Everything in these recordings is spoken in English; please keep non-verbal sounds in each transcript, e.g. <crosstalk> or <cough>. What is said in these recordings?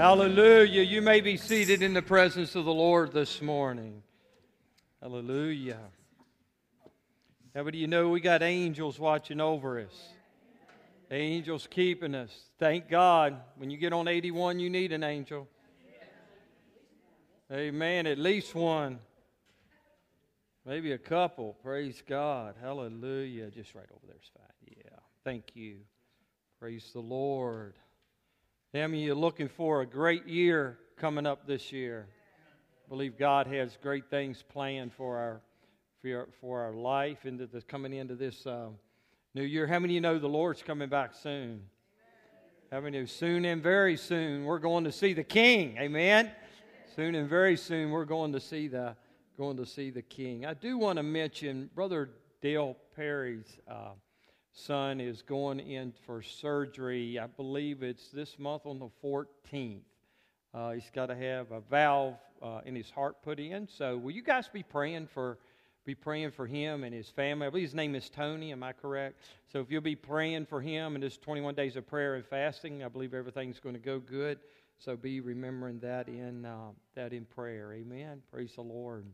Hallelujah. You may be seated in the presence of the Lord this morning. Hallelujah. How do you know we got angels watching over us? Angels keeping us. Thank God. When you get on 81, you need an angel. Amen. At least one. Maybe a couple. Praise God. Hallelujah. Just right over there's fine. Yeah. Thank you. Praise the Lord. How many you looking for a great year coming up this year? I believe God has great things planned for our for our, for our life into the coming into this uh, new year. How many of you know the Lord's coming back soon? How many know soon and very soon we're going to see the King? Amen. Soon and very soon we're going to see the going to see the King. I do want to mention Brother Dale Perry's. Uh, son is going in for surgery. I believe it's this month on the 14th. Uh, he's got to have a valve uh, in his heart put in. So, will you guys be praying for? Be praying for him and his family. I believe his name is Tony. Am I correct? So, if you'll be praying for him and this 21 days of prayer and fasting, I believe everything's going to go good. So, be remembering that in uh, that in prayer. Amen. Praise the Lord.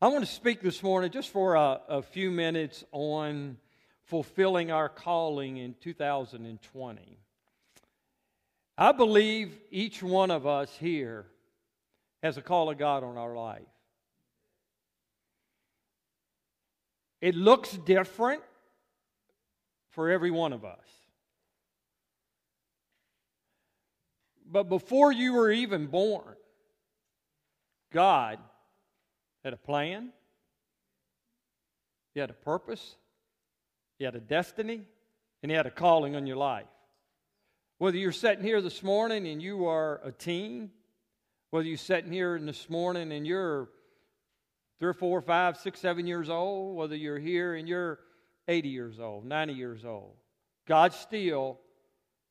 I want to speak this morning just for a, a few minutes on fulfilling our calling in 2020. I believe each one of us here has a call of God on our life. It looks different for every one of us. But before you were even born, God had a plan, He had a purpose, you had a destiny, and you had a calling on your life. Whether you're sitting here this morning and you are a teen, whether you're sitting here this morning and you're three or four, five, six, seven years old, whether you're here and you're 80 years old, 90 years old, God still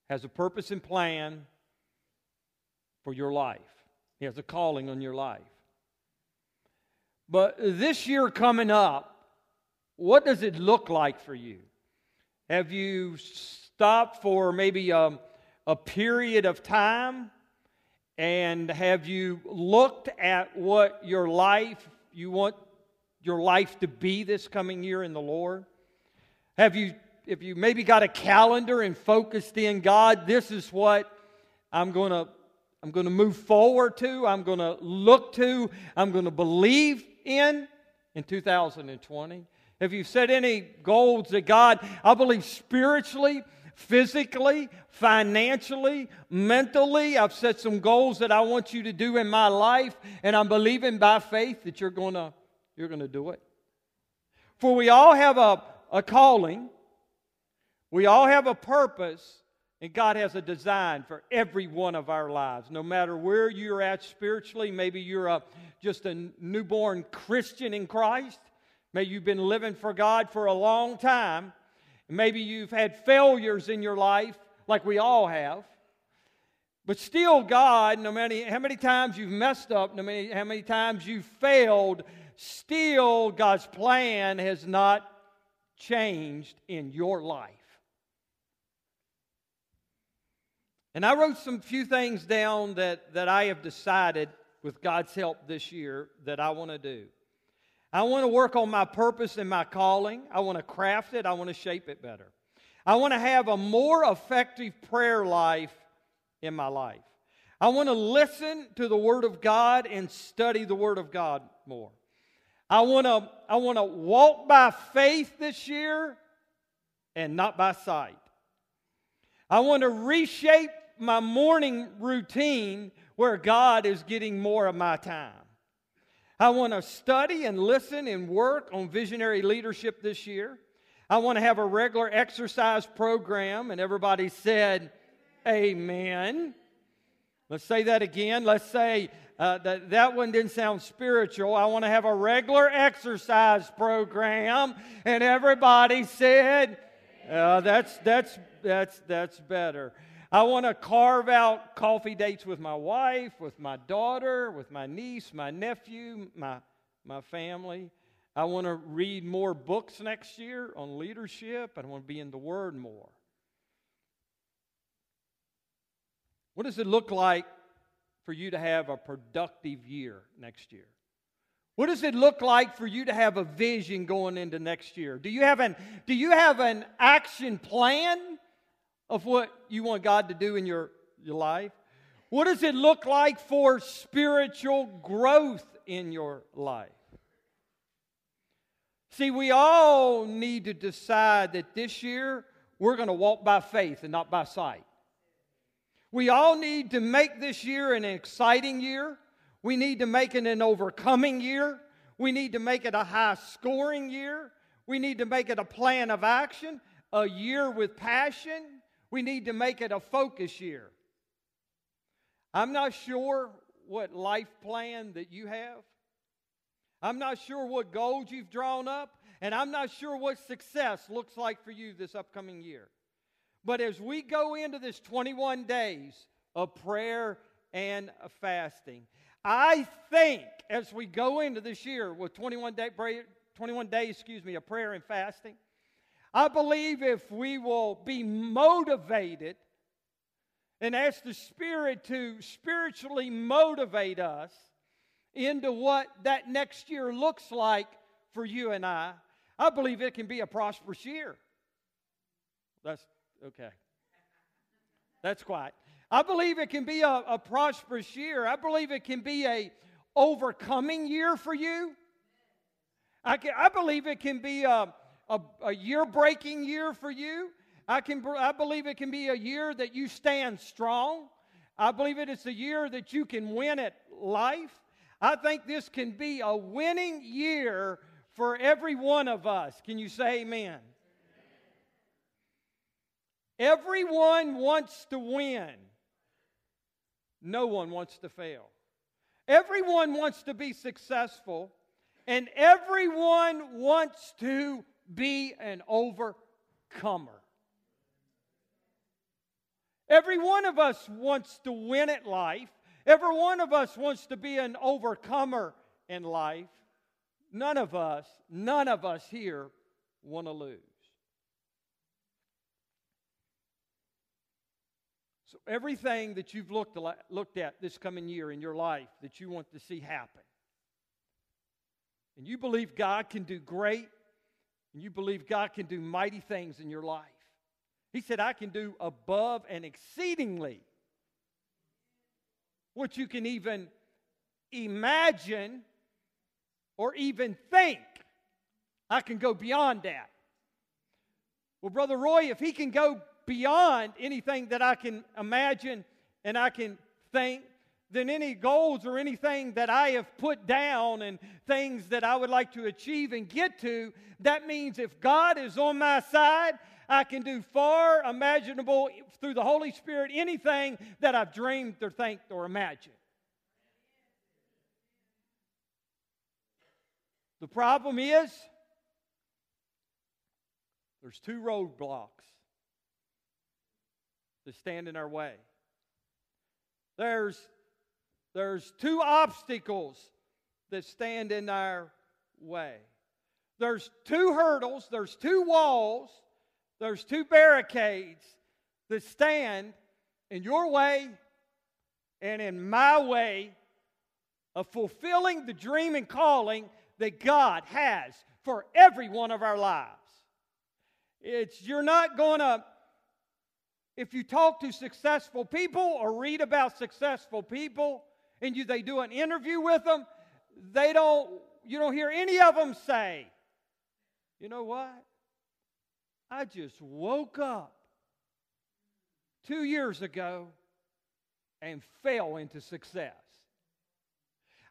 has a purpose and plan for your life. He has a calling on your life. But this year coming up, what does it look like for you? Have you stopped for maybe a, a period of time? And have you looked at what your life, you want your life to be this coming year in the Lord? Have you, if you maybe got a calendar and focused in God, this is what I'm going to I'm going to move forward to, I'm going to look to, I'm going to believe in in 2020? Have you set any goals that God, I believe spiritually, physically, financially, mentally, I've set some goals that I want you to do in my life, and I'm believing by faith that you're to you're to do it. For we all have a, a calling, we all have a purpose, and God has a design for every one of our lives. No matter where you're at spiritually, maybe you're a, just a newborn Christian in Christ. Maybe you've been living for God for a long time. Maybe you've had failures in your life, like we all have. But still, God, no matter how many times you've messed up, no matter how many times you've failed, still God's plan has not changed in your life. And I wrote some few things down that, that I have decided with God's help this year that I want to do. I want to work on my purpose and my calling. I want to craft it. I want to shape it better. I want to have a more effective prayer life in my life. I want to listen to the Word of God and study the Word of God more. I want to, I want to walk by faith this year and not by sight. I want to reshape my morning routine where God is getting more of my time. I want to study and listen and work on visionary leadership this year. I want to have a regular exercise program. And everybody said, Amen. Let's say that again. Let's say uh, that that one didn't sound spiritual. I want to have a regular exercise program. And everybody said, uh, that's, that's, that's, that's better. I want to carve out coffee dates with my wife, with my daughter, with my niece, my nephew, my, my family. I want to read more books next year on leadership. I want to be in the Word more. What does it look like for you to have a productive year next year? What does it look like for you to have a vision going into next year? Do you have an, do you have an action plan of what you want God to do in your, your life? What does it look like for spiritual growth in your life? See, we all need to decide that this year we're going to walk by faith and not by sight. We all need to make this year an exciting year. We need to make it an overcoming year. We need to make it a high scoring year. We need to make it a plan of action, a year with passion. We need to make it a focus year. I'm not sure what life plan that you have. I'm not sure what goals you've drawn up, and I'm not sure what success looks like for you this upcoming year. But as we go into this 21 days of prayer and fasting, I think as we go into this year with 21 day 21 days, excuse me, of prayer and fasting, I believe if we will be motivated and ask the Spirit to spiritually motivate us into what that next year looks like for you and I, I believe it can be a prosperous year. That's okay. That's quiet. I believe it can be a, a prosperous year. I believe it can be a overcoming year for you. I, can, I believe it can be a, a, a year breaking year for you. I, can, I believe it can be a year that you stand strong. I believe it is a year that you can win at life. I think this can be a winning year for every one of us. Can you say amen? Everyone wants to win. No one wants to fail. Everyone wants to be successful, and everyone wants to be an overcomer. Every one of us wants to win at life. Every one of us wants to be an overcomer in life. None of us, none of us here want to lose. So, everything that you've looked, looked at this coming year in your life that you want to see happen, and you believe God can do great, and you believe God can do mighty things in your life. He said, I can do above and exceedingly what you can even imagine or even think. I can go beyond that. Well, Brother Roy, if he can go beyond anything that I can imagine and I can think than any goals or anything that I have put down and things that I would like to achieve and get to. That means if God is on my side, I can do far imaginable through the Holy Spirit anything that I've dreamed or think or imagined. The problem is there's two roadblocks that stand in our way. There's, there's two obstacles that stand in our way. There's two hurdles, there's two walls, there's two barricades that stand in your way and in my way of fulfilling the dream and calling that God has for every one of our lives. It's you're not going to if you talk to successful people or read about successful people and you, they do an interview with them, they don't, you don't hear any of them say, you know what? I just woke up two years ago and fell into success.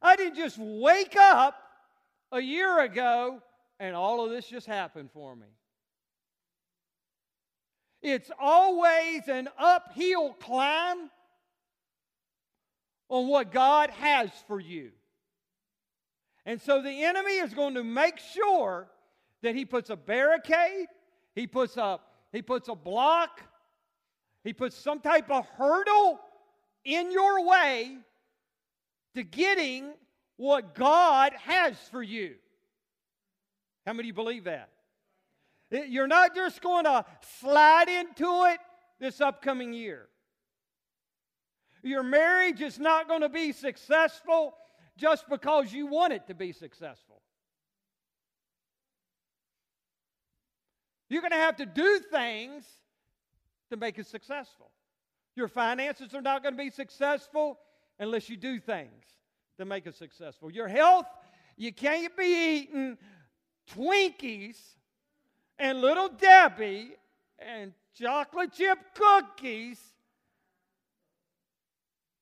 I didn't just wake up a year ago and all of this just happened for me. It's always an uphill climb on what God has for you. And so the enemy is going to make sure that he puts a barricade, he puts a, he puts a block, he puts some type of hurdle in your way to getting what God has for you. How many believe that? You're not just going to slide into it this upcoming year. Your marriage is not going to be successful just because you want it to be successful. You're going to have to do things to make it successful. Your finances are not going to be successful unless you do things to make it successful. Your health, you can't be eating Twinkies and Little Debbie and chocolate chip cookies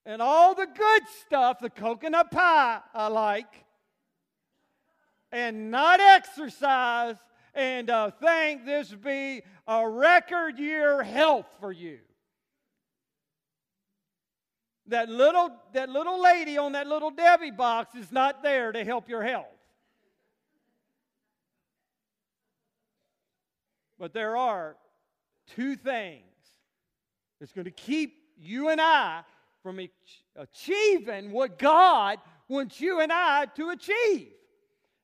and all the good stuff, the coconut pie I like, and not exercise and uh, think this be a record year health for you. That little, that little lady on that little Debbie box is not there to help your health. But there are two things that's going to keep you and I from achieving what God wants you and I to achieve.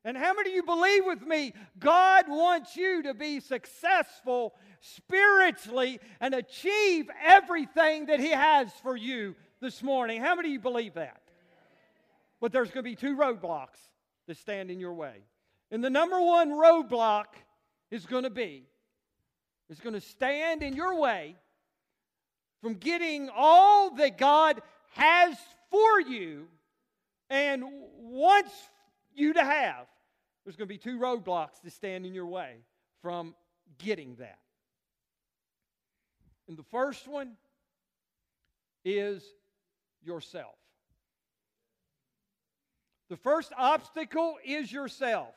And how many of you believe with me? God wants you to be successful spiritually and achieve everything that He has for you this morning. How many of you believe that? But there's going to be two roadblocks that stand in your way. And the number one roadblock is going to be, is going to stand in your way from getting all that God has for you and wants you to have, there's going to be two roadblocks that stand in your way from getting that. And the first one is yourself. The first obstacle is yourself,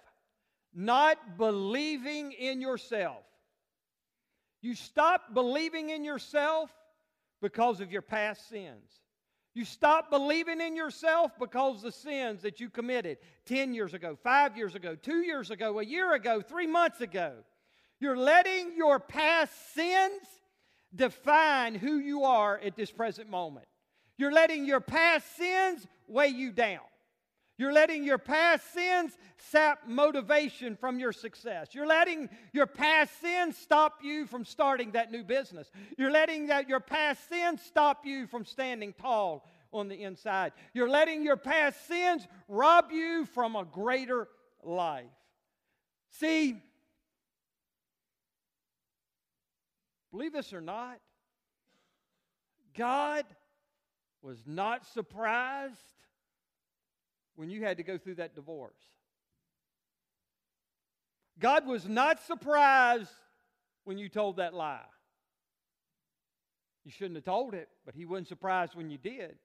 not believing in yourself. You stop believing in yourself because of your past sins. You stop believing in yourself because of the sins that you committed 10 years ago, five years ago, two years ago, a year ago, three months ago. You're letting your past sins define who you are at this present moment. You're letting your past sins weigh you down. You're letting your past sins sap motivation from your success. You're letting your past sins stop you from starting that new business. You're letting that your past sins stop you from standing tall on the inside. You're letting your past sins rob you from a greater life. See, believe this or not, God was not surprised when you had to go through that divorce. God was not surprised when you told that lie. You shouldn't have told it, but He wasn't surprised when you did.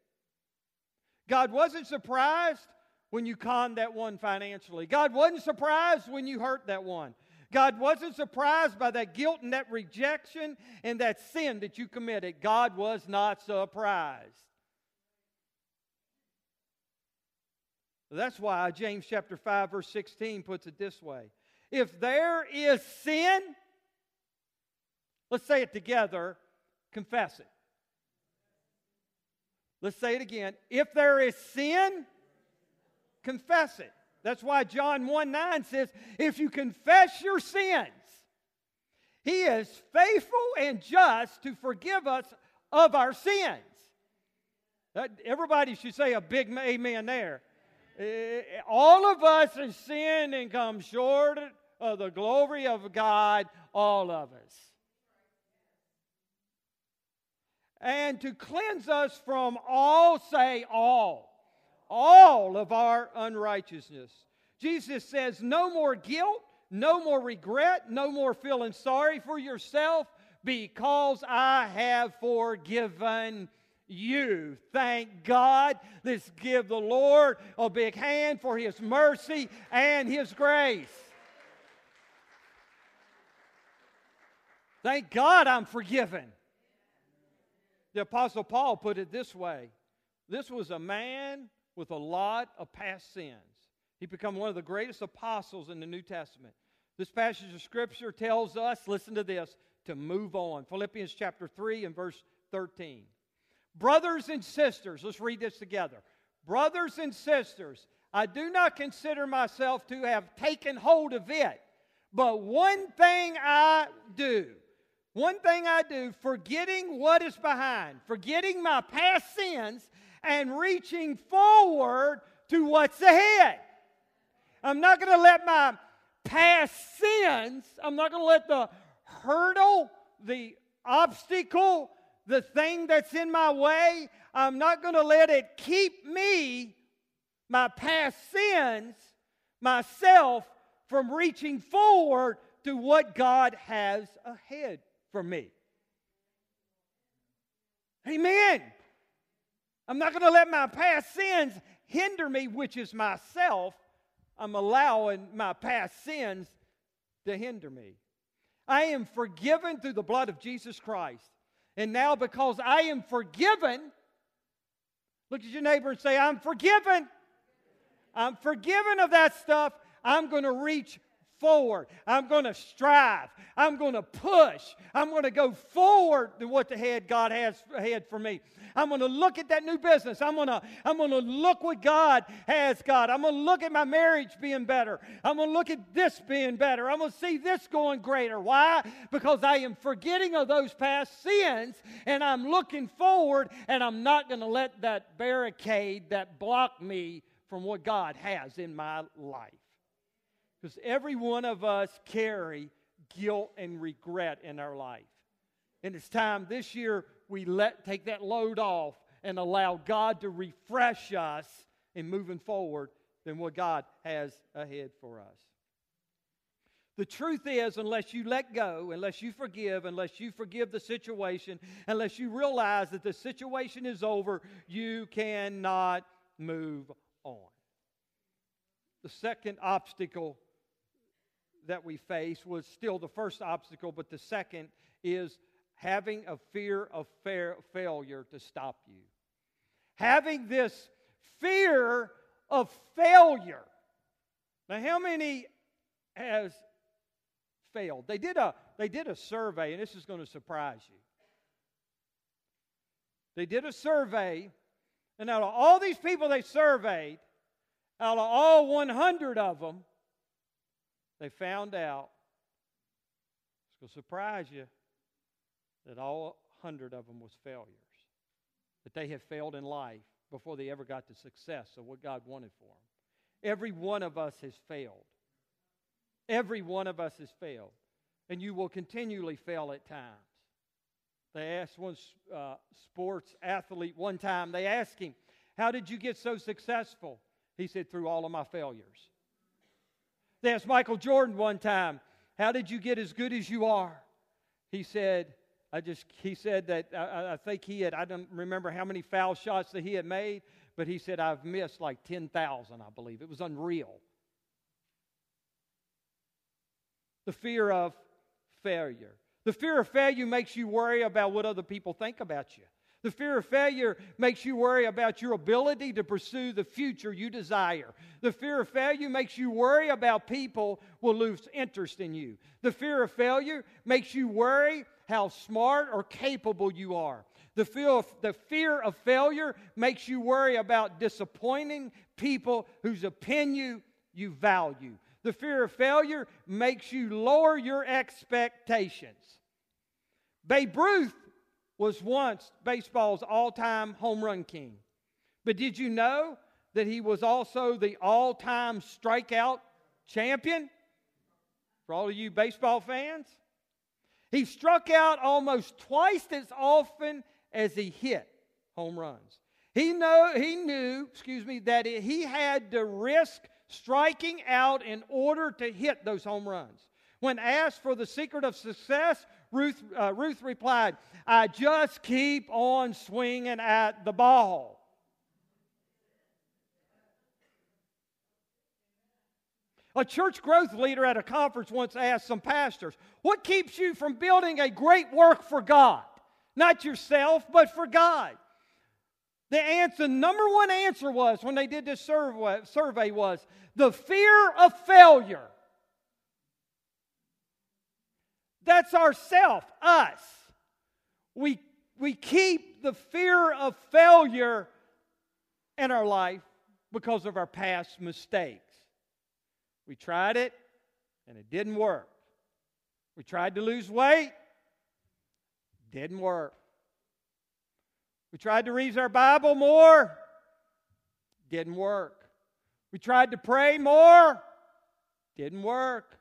God wasn't surprised when you conned that one financially. God wasn't surprised when you hurt that one. God wasn't surprised by that guilt and that rejection and that sin that you committed. God was not surprised. That's why James chapter 5 verse 16 puts it this way. If there is sin, let's say it together, confess it. Let's say it again. If there is sin, confess it. That's why John 1 9 says, if you confess your sins, he is faithful and just to forgive us of our sins. everybody should say a big amen there. Eh, all of us have sinned and come short of the glory of God, all of us. And to cleanse us from all, say all, all of our unrighteousness. Jesus says, no more guilt, no more regret, no more feeling sorry for yourself because I have forgiven you. Thank God. Let's give the Lord a big hand for His mercy and His grace. Thank God I'm forgiven. The Apostle Paul put it this way this was a man with a lot of past sins. He became one of the greatest apostles in the New Testament. This passage of Scripture tells us, listen to this, to move on. Philippians chapter 3 and verse 13. Brothers and sisters, let's read this together. Brothers and sisters, I do not consider myself to have taken hold of it, but one thing I do, one thing I do, forgetting what is behind, forgetting my past sins, and reaching forward to what's ahead. I'm not going to let my past sins, I'm not going to let the hurdle, the obstacle, the thing that's in my way, I'm not going to let it keep me, my past sins, myself, from reaching forward to what God has ahead for me. Amen. I'm not going to let my past sins hinder me, which is myself. I'm allowing my past sins to hinder me. I am forgiven through the blood of Jesus Christ. And now, because I am forgiven, look at your neighbor and say, I'm forgiven. I'm forgiven of that stuff. I'm going to reach forward. I'm going to strive. I'm going to push. I'm going to go forward to what the head God has ahead for me. I'm going to look at that new business. I'm going to I'm going to look what God has got. I'm going to look at my marriage being better. I'm going to look at this being better. I'm going to see this going greater. Why? Because I am forgetting of those past sins and I'm looking forward and I'm not going to let that barricade that block me from what God has in my life. Because every one of us carry guilt and regret in our life. And it's time this year we let take that load off and allow God to refresh us in moving forward than what God has ahead for us. The truth is, unless you let go, unless you forgive, unless you forgive the situation, unless you realize that the situation is over, you cannot move on. The second obstacle that we face was still the first obstacle, but the second is having a fear of fa- failure to stop you. Having this fear of failure. Now, how many has failed? They did a, they did a survey, and this is going to surprise you. They did a survey, and out of all these people they surveyed, out of all 100 of them, they found out, it's going to surprise you, that all 100 of them was failures. That they had failed in life before they ever got to success of what God wanted for them. Every one of us has failed. Every one of us has failed. And you will continually fail at times. They asked one uh, sports athlete one time, they asked him, How did you get so successful? He said, Through all of my failures. They asked Michael Jordan one time, How did you get as good as you are? He said, I just, he said that I, I think he had, I don't remember how many foul shots that he had made, but he said, I've missed like 10,000, I believe. It was unreal. The fear of failure. The fear of failure makes you worry about what other people think about you. The fear of failure makes you worry about your ability to pursue the future you desire. The fear of failure makes you worry about people will lose interest in you. The fear of failure makes you worry how smart or capable you are. The fear, of, the fear of failure makes you worry about disappointing people whose opinion you value. The fear of failure makes you lower your expectations. Babe Ruth was once baseball's all time home run king. But did you know that he was also the all time strikeout champion? For all of you baseball fans, he struck out almost twice as often as he hit home runs. He, know, he knew, excuse me, that he had to risk striking out in order to hit those home runs. When asked for the secret of success, Ruth, uh, Ruth replied, I just keep on swinging at the ball. A church growth leader at a conference once asked some pastors, What keeps you from building a great work for God? Not yourself, but for God. The answer, number one answer was when they did this survey, survey was the fear of failure. That's ourself, us. We, we keep the fear of failure in our life because of our past mistakes. We tried it and it didn't work. We tried to lose weight Didn't work. We tried to read our Bible more. Didn't work. We tried to pray more. Didn't work.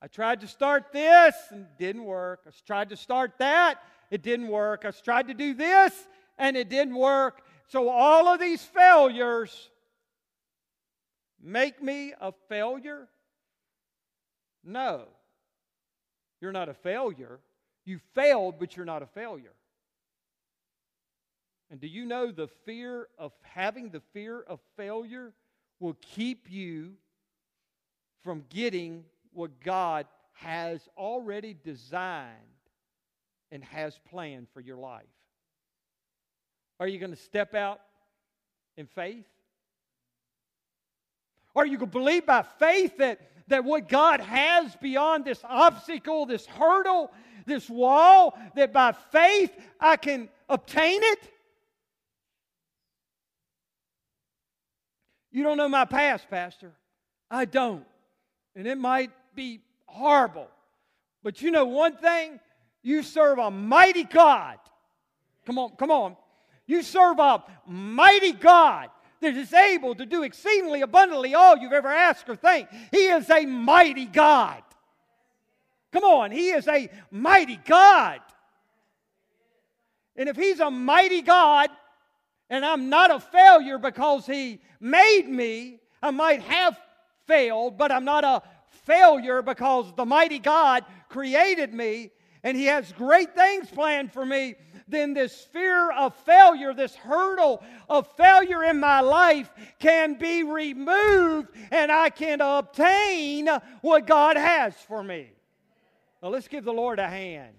I tried to start this and didn't work. I tried to start that. It didn't work. I tried to do this and it didn't work. So all of these failures make me a failure? No. You're not a failure. You failed, but you're not a failure. And do you know the fear of having the fear of failure will keep you from getting what God has already designed and has planned for your life? Are you going to step out in faith? Are you going to believe by faith that, that what God has beyond this obstacle, this hurdle, this wall, that by faith I can obtain it? You don't know my past, Pastor. I don't. And it might be horrible. But you know one thing? You serve a mighty God. Come on, come on. You serve a mighty God that is able to do exceedingly abundantly all you've ever asked or think. He is a mighty God. Come on, He is a mighty God. And if He's a mighty God, and I'm not a failure because He made me, I might have failed, but I'm not a failure because the mighty God created me and He has great things planned for me then this fear of failure, this hurdle of failure in my life can be removed and I can obtain what God has for me. Now let's give the Lord a hand.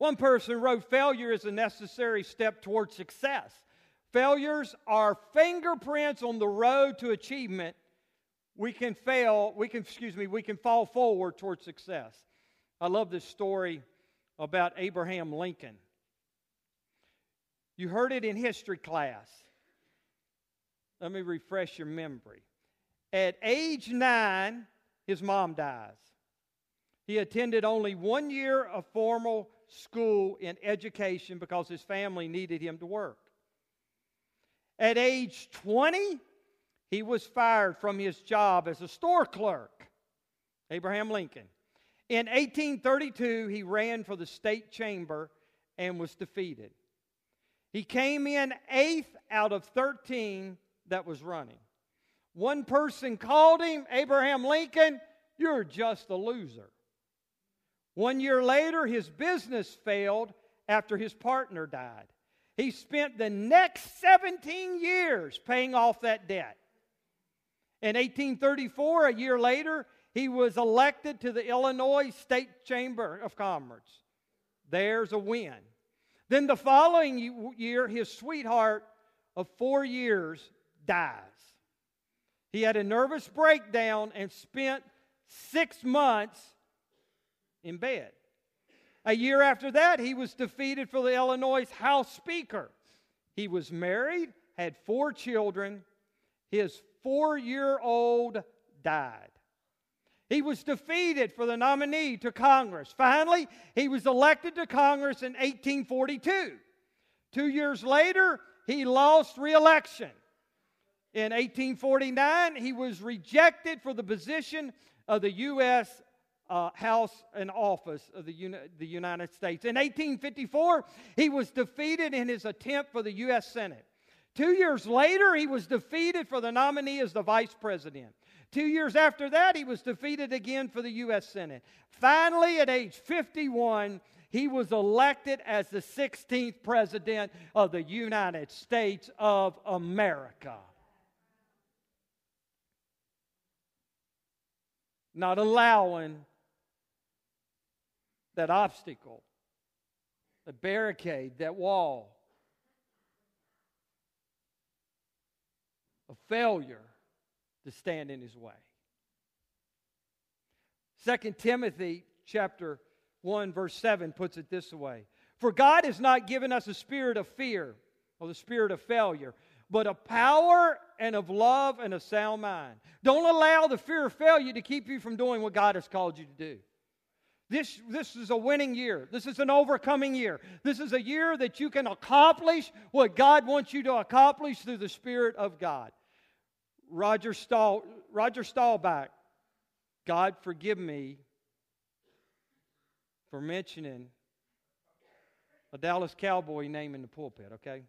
One person wrote, Failure is a necessary step toward success. Failures are fingerprints on the road to achievement we can fail, we can, excuse me, we can fall forward toward success. I love this story about Abraham Lincoln. You heard it in history class. Let me refresh your memory. At age nine, his mom dies. He attended only one year of formal school in education because his family needed him to work. At age 20, he was fired from his job as a store clerk. Abraham Lincoln. In 1832, he ran for the state chamber and was defeated. He came in eighth out of 13 that was running. One person called him, Abraham Lincoln, you're just a loser. One year later, his business failed after his partner died. He spent the next 17 years paying off that debt. In 1834, a year later, he was elected to the Illinois State Chamber of Commerce. There's a win. Then the following year, his sweetheart of four years dies. He had a nervous breakdown and spent six months in bed. A year after that, he was defeated for the Illinois House Speaker. He was married, had four children. His four year old died. He was defeated for the nominee to Congress. Finally, he was elected to Congress in 1842. Two years later, he lost reelection. In 1849, he was rejected for the position of the U.S. Uh, House and Office of the, Uni- the United States. In 1854, he was defeated in his attempt for the U.S. Senate. Two years later, he was defeated for the nominee as the vice president. Two years after that, he was defeated again for the U.S. Senate. Finally, at age 51, he was elected as the 16th president of the United States of America. Not allowing that obstacle, that barricade, that wall of failure to stand in his way. 2 Timothy chapter 1 verse 7 puts it this way. For God has not given us a spirit of fear or the spirit of failure, but of power and of love and a sound mind. Don't allow the fear of failure to keep you from doing what God has called you to do. This, this is a winning year. This is an overcoming year. This is a year that you can accomplish what God wants you to accomplish through the Spirit of God. Roger, Stahl, Roger Staubach, God forgive me for mentioning a Dallas Cowboy name in the pulpit, okay?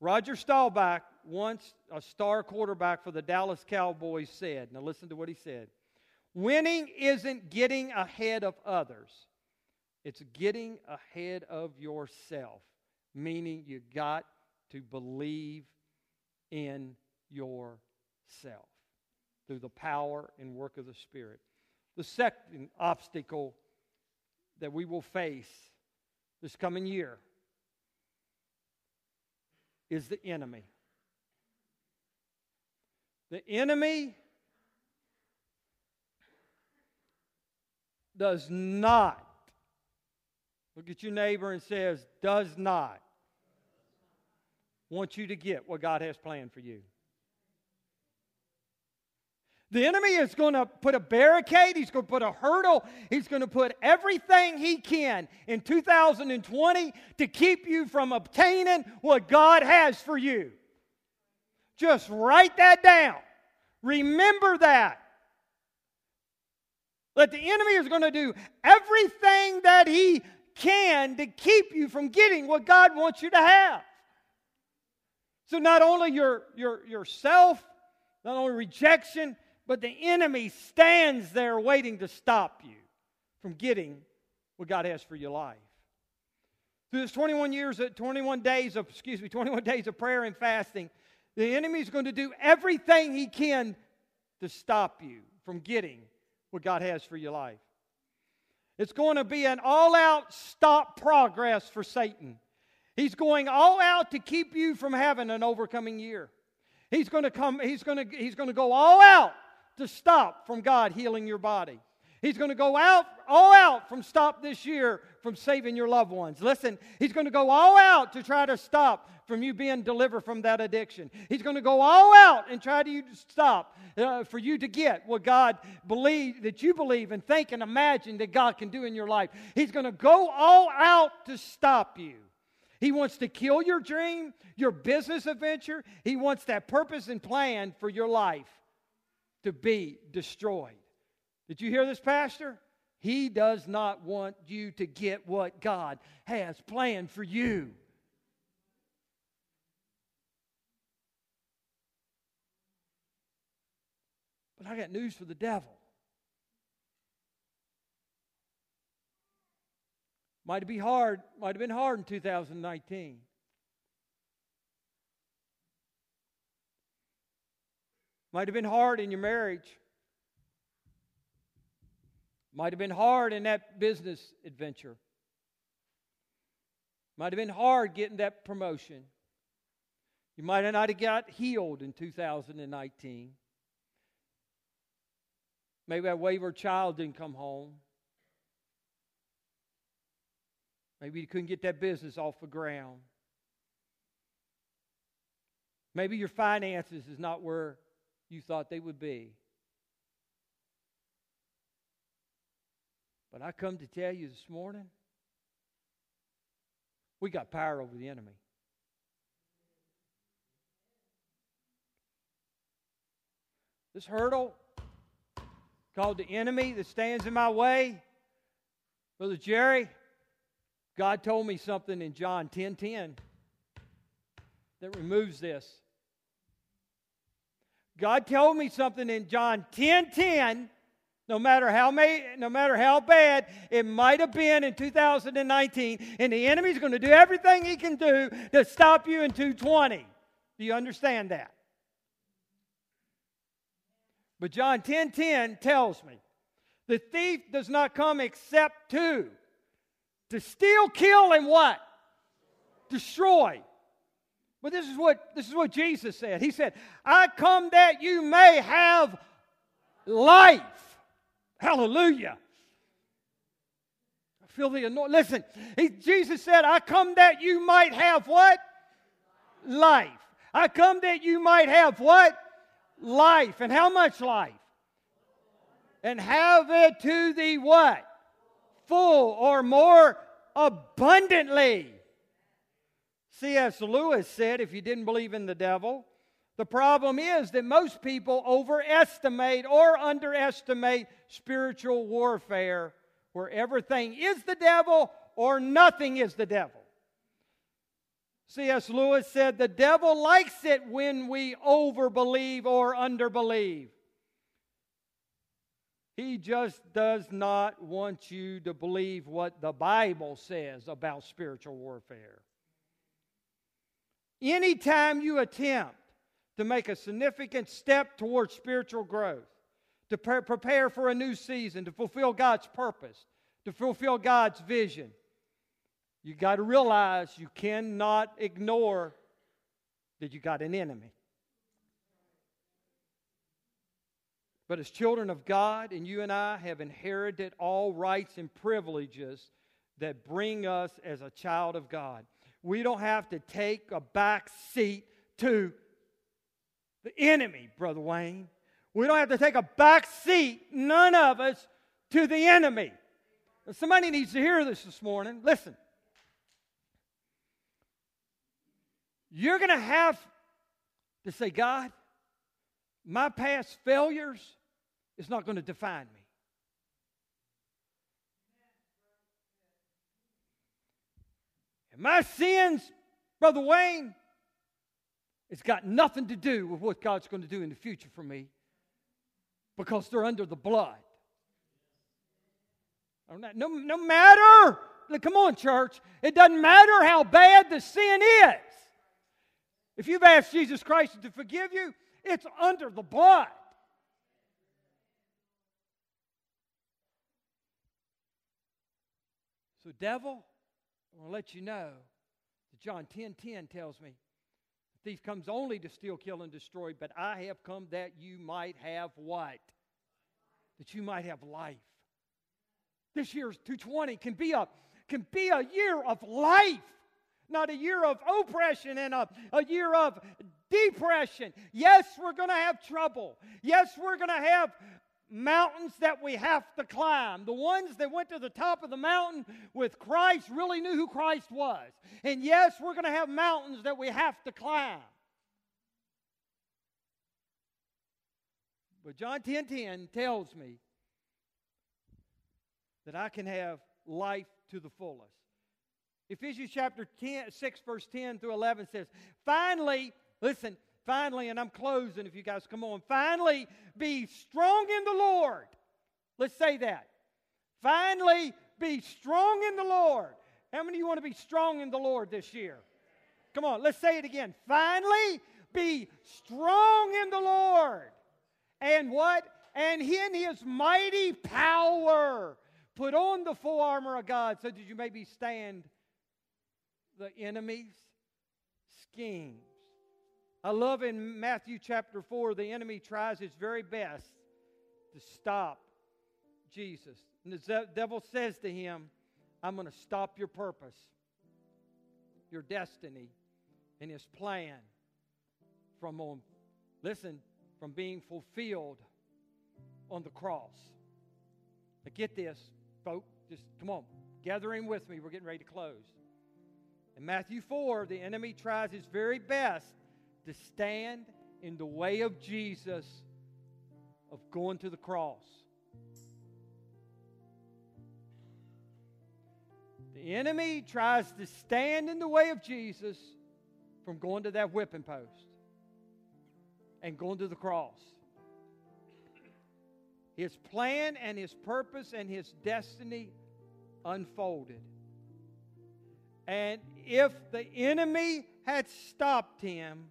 Roger Staubach, once a star quarterback for the Dallas Cowboys, said, now listen to what he said winning isn't getting ahead of others, it's getting ahead of yourself, meaning you got to believe in yourself through the power and work of the Spirit. The second obstacle that we will face this coming year is the enemy. The enemy does not, look at your neighbor and says, does not want you to get what God has planned for you. The enemy is going to put a barricade, he's going to put a hurdle, he's going to put everything he can in 2020 to keep you from obtaining what God has for you. Just write that down. Remember that. That the enemy is going to do everything that he can to keep you from getting what God wants you to have. So not only your, your yourself, not only rejection, but the enemy stands there waiting to stop you from getting what God has for your life. Through this 21 years, uh, 21 days of, excuse me, <laughs> 21 days of prayer and fasting, the enemy is going to do everything he can to stop you from getting what God has for your life. It's going to be an all out stop progress for Satan. He's going all out to keep you from having an overcoming year. He's going to come, he's going to, he's going to go all out to stop from God healing your body. He's going to go out, all out from stop this year from saving your loved ones. Listen, he's going to go all out to try to stop from you being delivered from that addiction. He's going to go all out and try to stop uh, for you to get what God believe that you believe and think and imagine that God can do in your life. He's going to go all out to stop you. He wants to kill your dream, your business adventure. He wants that purpose and plan for your life to be destroyed. Did you hear this, Pastor? He does not want you to get what God has planned for you. But I got news for the devil. Might be hard, might have been hard in 2019. Might have been hard in your marriage. Might have been hard in that business adventure. Might have been hard getting that promotion. You might have not have got healed in 2019. Maybe that wayward child didn't come home. Maybe you couldn't get that business off the ground. Maybe your finances is not where you thought they would be. But I come to tell you this morning, we got power over the enemy. This hurdle called the enemy that stands in my way, Brother Jerry, God told me something in John 10 10 that removes this. God told me something in John 10 10. No matter how may, no matter how bad it might have been in 2019, and the enemy's going to do everything he can do to stop you in 220. Do you understand that? But John 10 10 tells me the thief does not come except to to steal, kill, and what? Destroy. But this is what this is what Jesus said. He said, "I come that you may have life." Hallelujah. I feel the anointing. Listen, he, Jesus said, "I come that you might have what? Life. I come that you might have what? Life. And how much life? And have it to the what? Full or more abundantly. C.S. Lewis said if you didn't believe in the devil, the problem is that most people overestimate or underestimate spiritual warfare where everything is the devil or nothing is the devil. C.S. Lewis said the devil likes it when we overbelieve or underbelieve. He just does not want you to believe what the Bible says about spiritual warfare. Anytime you attempt to make a significant step towards spiritual growth, to pre- prepare for a new season, to fulfill God's purpose, to fulfill God's vision, you got to realize you cannot ignore that you got an enemy. But as children of God, and you and I have inherited all rights and privileges that bring us as a child of God. We don't have to take a back seat to the enemy, Brother Wayne. We don't have to take a back seat, none of us, to the enemy. Somebody needs to hear this this morning. Listen. You're going to have to say, God, my past failures is not going to define me. And my sins, Brother Wayne, it's got nothing to do with what God's going to do in the future for me because they're under the blood. No, no matter, come on, church, it doesn't matter how bad the sin is. If you've asked Jesus Christ to forgive you, it's under the blood. So, devil, I want to let you know that John 10 10 tells me thief comes only to steal, kill, and destroy, but I have come that you might have what? That you might have life. This year's 220 can be a, can be a year of life, not a year of oppression and a, a year of depression. Yes, we're going to have trouble. Yes, we're going to have mountains that we have to climb. The ones that went to the top of the mountain with Christ really knew who Christ was. And yes, we're going to have mountains that we have to climb. But John 10:10 10, 10 tells me that I can have life to the fullest. Ephesians chapter 10, 6, verse 10 through 11 says, Finally, listen, finally, and I'm closing if you guys come on. Finally, be strong in the Lord. Let's say that. Finally, be strong in the Lord. How many of you want to be strong in the Lord this year? Come on, let's say it again. Finally, be strong in the Lord. And what? And in his mighty power. Put on the full armor of God so that you may be stand the enemy's schemes. I love in Matthew chapter 4, the enemy tries his very best to stop Jesus. And the devil says to him, I'm going to stop your purpose, your destiny, and his plan from on, listen, from being fulfilled on the cross. But get this, folks, just come on, gathering with me. We're getting ready to close. In Matthew 4, the enemy tries his very best to stand in the way of Jesus of going to the cross. The enemy tries to stand in the way of Jesus from going to that whipping post and going to the cross. His plan and his purpose and his destiny unfolded. And if the enemy had stopped him,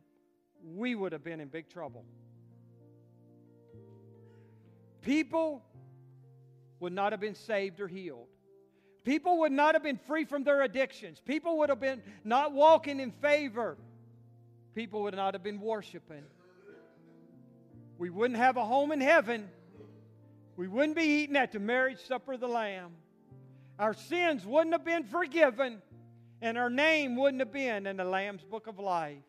we would have been in big trouble. People would not have been saved or healed. People would not have been free from their addictions. People would have been not walking in favor. People would not have been worshiping. We wouldn't have a home in heaven. We wouldn't be eating at the marriage supper of the Lamb. Our sins wouldn't have been forgiven, and our name wouldn't have been in the Lamb's book of life.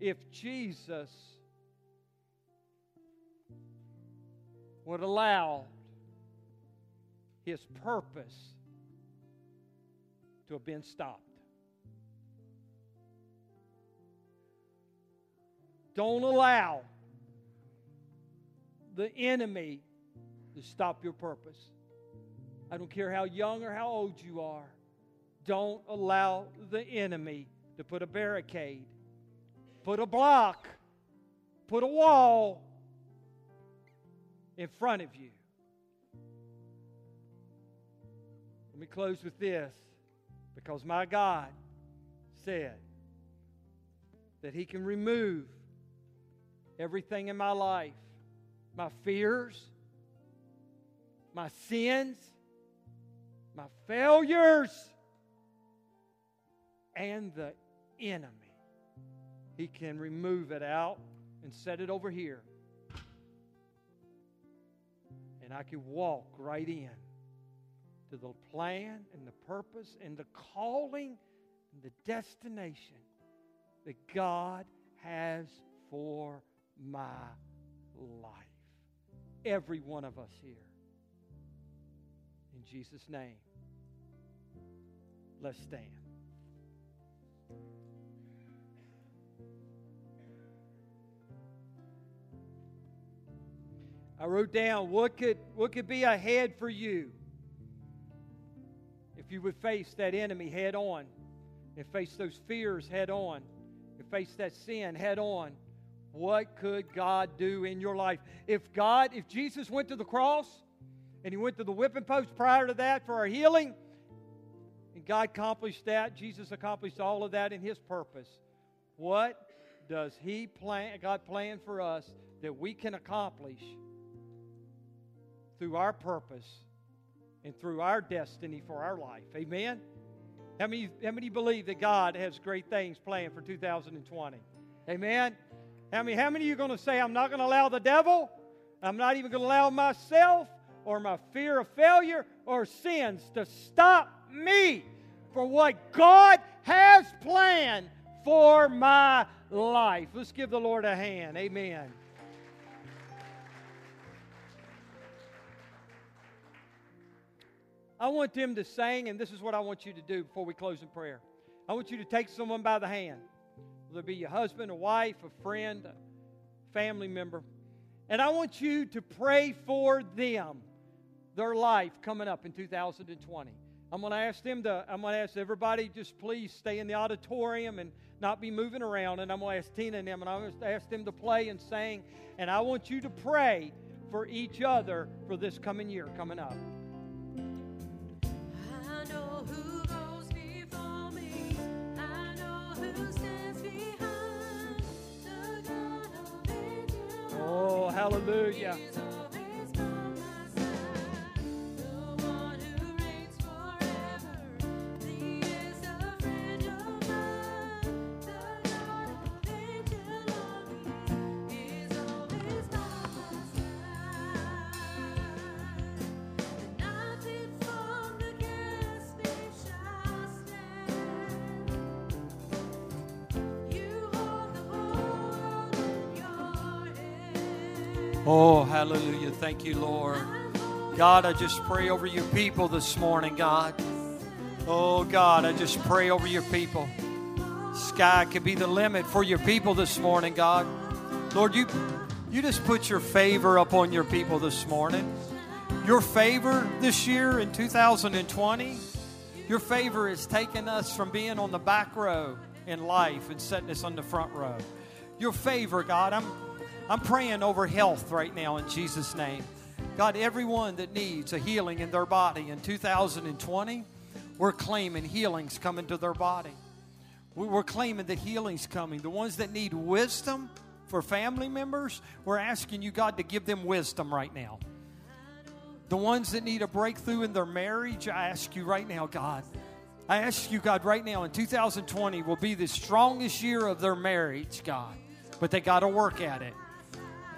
If Jesus would allow his purpose to have been stopped. Don't allow the enemy to stop your purpose. I don't care how young or how old you are. Don't allow the enemy to put a barricade, put a block, put a wall in front of you. Let me close with this because my God said that He can remove everything in my life my fears, my sins, my failures, and the enemy. He can remove it out and set it over here. And I can walk right in to the plan and the purpose and the calling and the destination that God has for my life. Every one of us here. In Jesus' name, let's stand. I wrote down what could, what could be ahead for you if you would face that enemy head on and face those fears head on and face that sin head on what could God do in your life? If God, if Jesus went to the cross and he went to the whipping post prior to that for our healing, and God accomplished that, Jesus accomplished all of that in his purpose. What does he plan, God plan for us that we can accomplish through our purpose and through our destiny for our life? Amen. How many, how many believe that God has great things planned for 2020? Amen. How many, how many of you are going to say, I'm not going to allow the devil, I'm not even going to allow myself or my fear of failure or sins to stop me for what God has planned for my life? Let's give the Lord a hand. Amen. I want them to sing, and this is what I want you to do before we close in prayer. I want you to take someone by the hand. Whether it be your husband, a wife, a friend, a family member. And I want you to pray for them, their life coming up in 2020. I'm going to ask them to, I'm going to ask everybody just please stay in the auditorium and not be moving around. And I'm going to ask Tina and them, and I'm going to ask them to play and sing. And I want you to pray for each other for this coming year coming up. Oh, hallelujah. Hallelujah. Thank you, Lord. God, I just pray over your people this morning, God. Oh, God, I just pray over your people. Sky could be the limit for your people this morning, God. Lord, you, you just put your favor upon your people this morning. Your favor this year in 2020, your favor has taken us from being on the back row in life and setting us on the front row. Your favor, God, I'm I'm praying over health right now in Jesus' name. God, everyone that needs a healing in their body in 2020, we're claiming healing's coming to their body. We're claiming that healing's coming. The ones that need wisdom for family members, we're asking you, God, to give them wisdom right now. The ones that need a breakthrough in their marriage, I ask you right now, God. I ask you, God, right now in 2020 will be the strongest year of their marriage, God. But they got to work at it.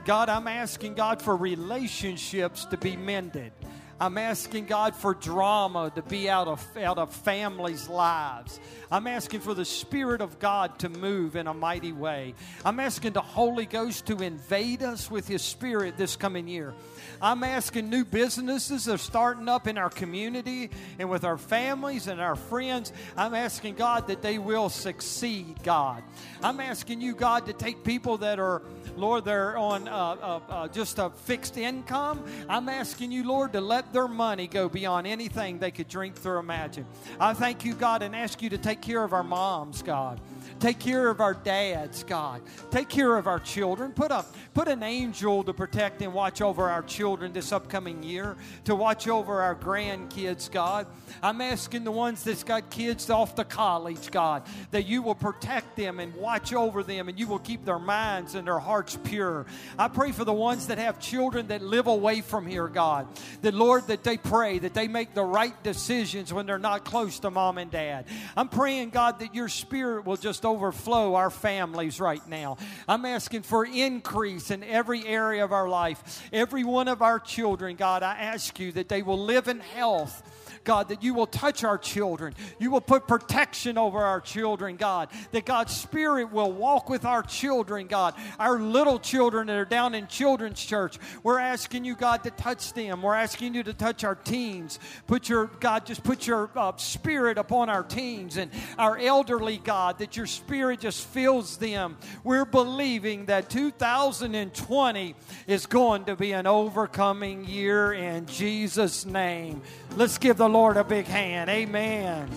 God, I'm asking God for relationships to be mended. I'm asking God for drama to be out of, out of families' lives. I'm asking for the Spirit of God to move in a mighty way. I'm asking the Holy Ghost to invade us with His Spirit this coming year. I'm asking new businesses are starting up in our community and with our families and our friends. I'm asking God that they will succeed, God. I'm asking you, God, to take people that are, Lord, they're on uh, uh, uh, just a fixed income. I'm asking you, Lord, to let their money go beyond anything they could drink through imagine. I thank you, God, and ask you to take care of our moms, God. Take care of our dads, God. Take care of our children. Put up put an angel to protect and watch over our children this upcoming year, to watch over our grandkids, God. I'm asking the ones that's got kids off to college, God, that you will protect them and watch over them and you will keep their minds and their hearts pure. I pray for the ones that have children that live away from here, God. That Lord, that they pray, that they make the right decisions when they're not close to mom and dad. I'm praying, God, that your spirit will just overflow our families right now. I'm asking for increase in every area of our life. Every one of our children, God, I ask you that they will live in health God, that you will touch our children. You will put protection over our children, God. That God's Spirit will walk with our children, God. Our little children that are down in children's church. We're asking you, God, to touch them. We're asking you to touch our teens. Put your, God, just put your uh, Spirit upon our teens and our elderly, God, that your Spirit just fills them. We're believing that 2020 is going to be an overcoming year in Jesus' name. Let's give the Lord a big hand. Amen.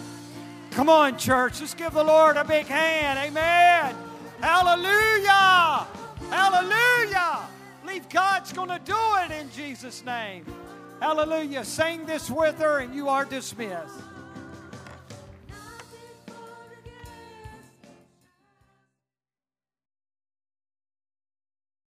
Come on, church. Let's give the Lord a big hand. Amen. Hallelujah. Hallelujah. Believe God's going to do it in Jesus' name. Hallelujah. Sing this with her, and you are dismissed.